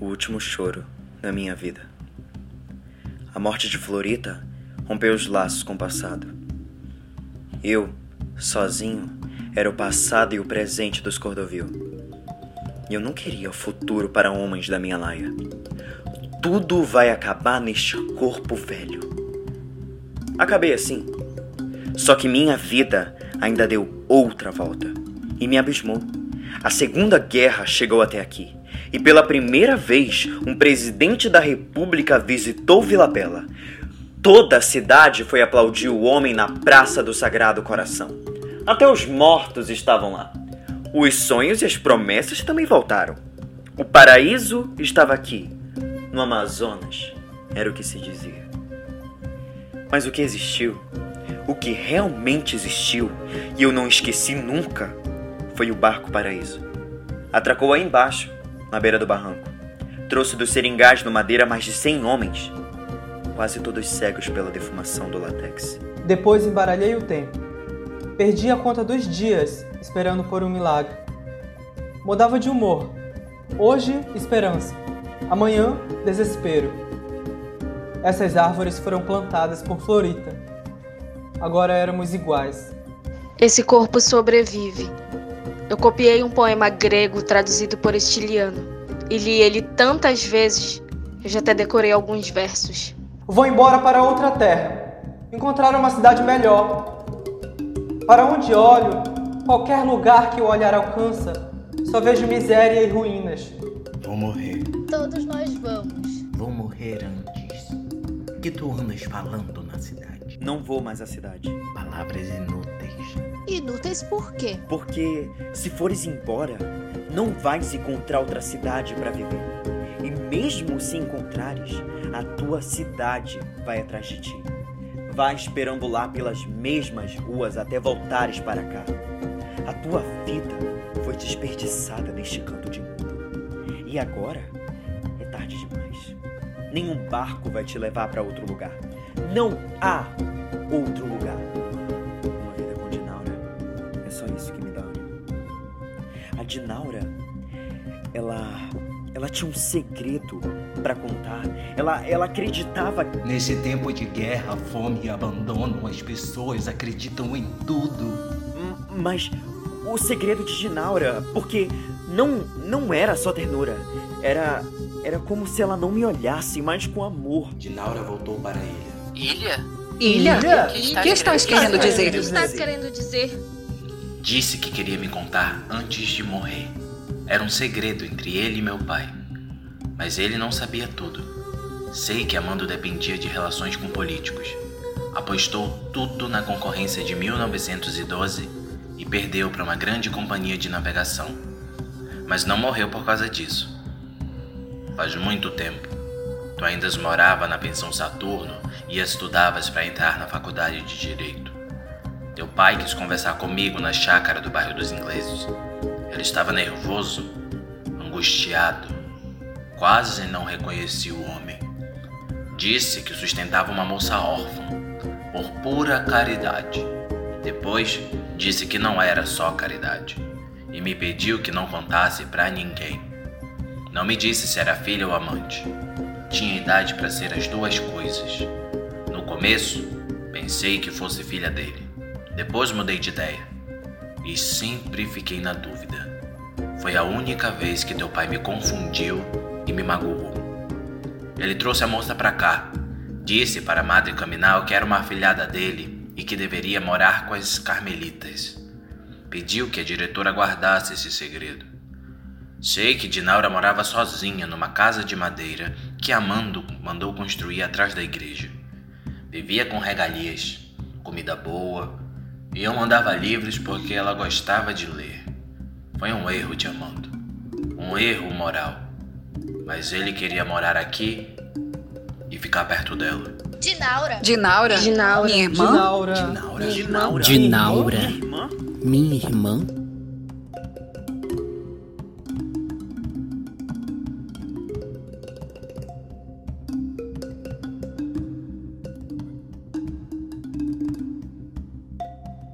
o último choro na minha vida. A morte de Florita rompeu os laços com o passado. Eu, sozinho, era o passado e o presente dos Cordovil. E eu não queria o futuro para homens da minha laia. Tudo vai acabar neste corpo velho. Acabei assim. Só que minha vida ainda deu outra volta e me abismou. A Segunda Guerra chegou até aqui e pela primeira vez um presidente da República visitou Vila Bela. Toda a cidade foi aplaudir o homem na Praça do Sagrado Coração. Até os mortos estavam lá. Os sonhos e as promessas também voltaram. O paraíso estava aqui, no Amazonas, era o que se dizia. Mas o que existiu, o que realmente existiu, e eu não esqueci nunca, foi o barco Paraíso. Atracou aí embaixo, na beira do barranco. Trouxe dos seringais no Madeira mais de 100 homens, quase todos cegos pela defumação do látex. Depois embaralhei o tempo. Perdi a conta dos dias esperando por um milagre. Mudava de humor. Hoje, esperança. Amanhã, desespero. Essas árvores foram plantadas por Florita. Agora éramos iguais. Esse corpo sobrevive. Eu copiei um poema grego traduzido por Estiliano e li ele tantas vezes, eu já até decorei alguns versos. Vou embora para outra terra, encontrar uma cidade melhor. Para onde olho, qualquer lugar que o olhar alcança, só vejo miséria e ruínas. Vou morrer. Todos nós vamos. Vou morrer antes. O que tu andas falando na cidade? Não vou mais à cidade. Palavras inúteis. Inúteis por quê? Porque se fores embora, não vais encontrar outra cidade para viver. E mesmo se encontrares, a tua cidade vai atrás de ti. Vai esperando lá pelas mesmas ruas até voltares para cá. A tua vida foi desperdiçada neste canto de mundo. E agora é tarde demais. Nenhum barco vai te levar para outro lugar. Não há outro lugar. Só isso que me dá ânimo. A Dinaura, ela, ela tinha um segredo para contar. Ela, ela acreditava. Nesse tempo de guerra, fome e abandono, as pessoas acreditam em tudo. M- Mas o segredo de Dinaura, porque não não era só ternura, era era como se ela não me olhasse, mas com amor. Dinaura voltou para a ilha. Ilha? Ilha? O que O que estás querendo O que dizer? estás querendo dizer? Disse que queria me contar antes de morrer. Era um segredo entre ele e meu pai. Mas ele não sabia tudo. Sei que Amando dependia de relações com políticos. Apostou tudo na concorrência de 1912 e perdeu para uma grande companhia de navegação. Mas não morreu por causa disso. Faz muito tempo. Tu ainda morava na pensão Saturno e estudavas para entrar na faculdade de Direito. Teu pai quis conversar comigo na chácara do bairro dos ingleses. Ele estava nervoso, angustiado. Quase não reconheci o homem. Disse que sustentava uma moça órfã, por pura caridade. Depois, disse que não era só caridade, e me pediu que não contasse pra ninguém. Não me disse se era filha ou amante. Tinha idade para ser as duas coisas. No começo, pensei que fosse filha dele. Depois mudei de ideia. E sempre fiquei na dúvida. Foi a única vez que teu pai me confundiu e me magoou. Ele trouxe a moça pra cá. Disse para a Madre Caminal que era uma afilhada dele e que deveria morar com as carmelitas. Pediu que a diretora guardasse esse segredo. Sei que Dinaura morava sozinha numa casa de madeira que Amando mandou construir atrás da igreja. Vivia com regalias, comida boa, e eu mandava livros porque ela gostava de ler. Foi um erro de Amando. Um erro moral. Mas ele queria morar aqui e ficar perto dela. Dinaura. Dinaura? Dinaura. Minha irmã? Dinaura. Dinaura? Dinaura? Minha irmã? Minha irmã?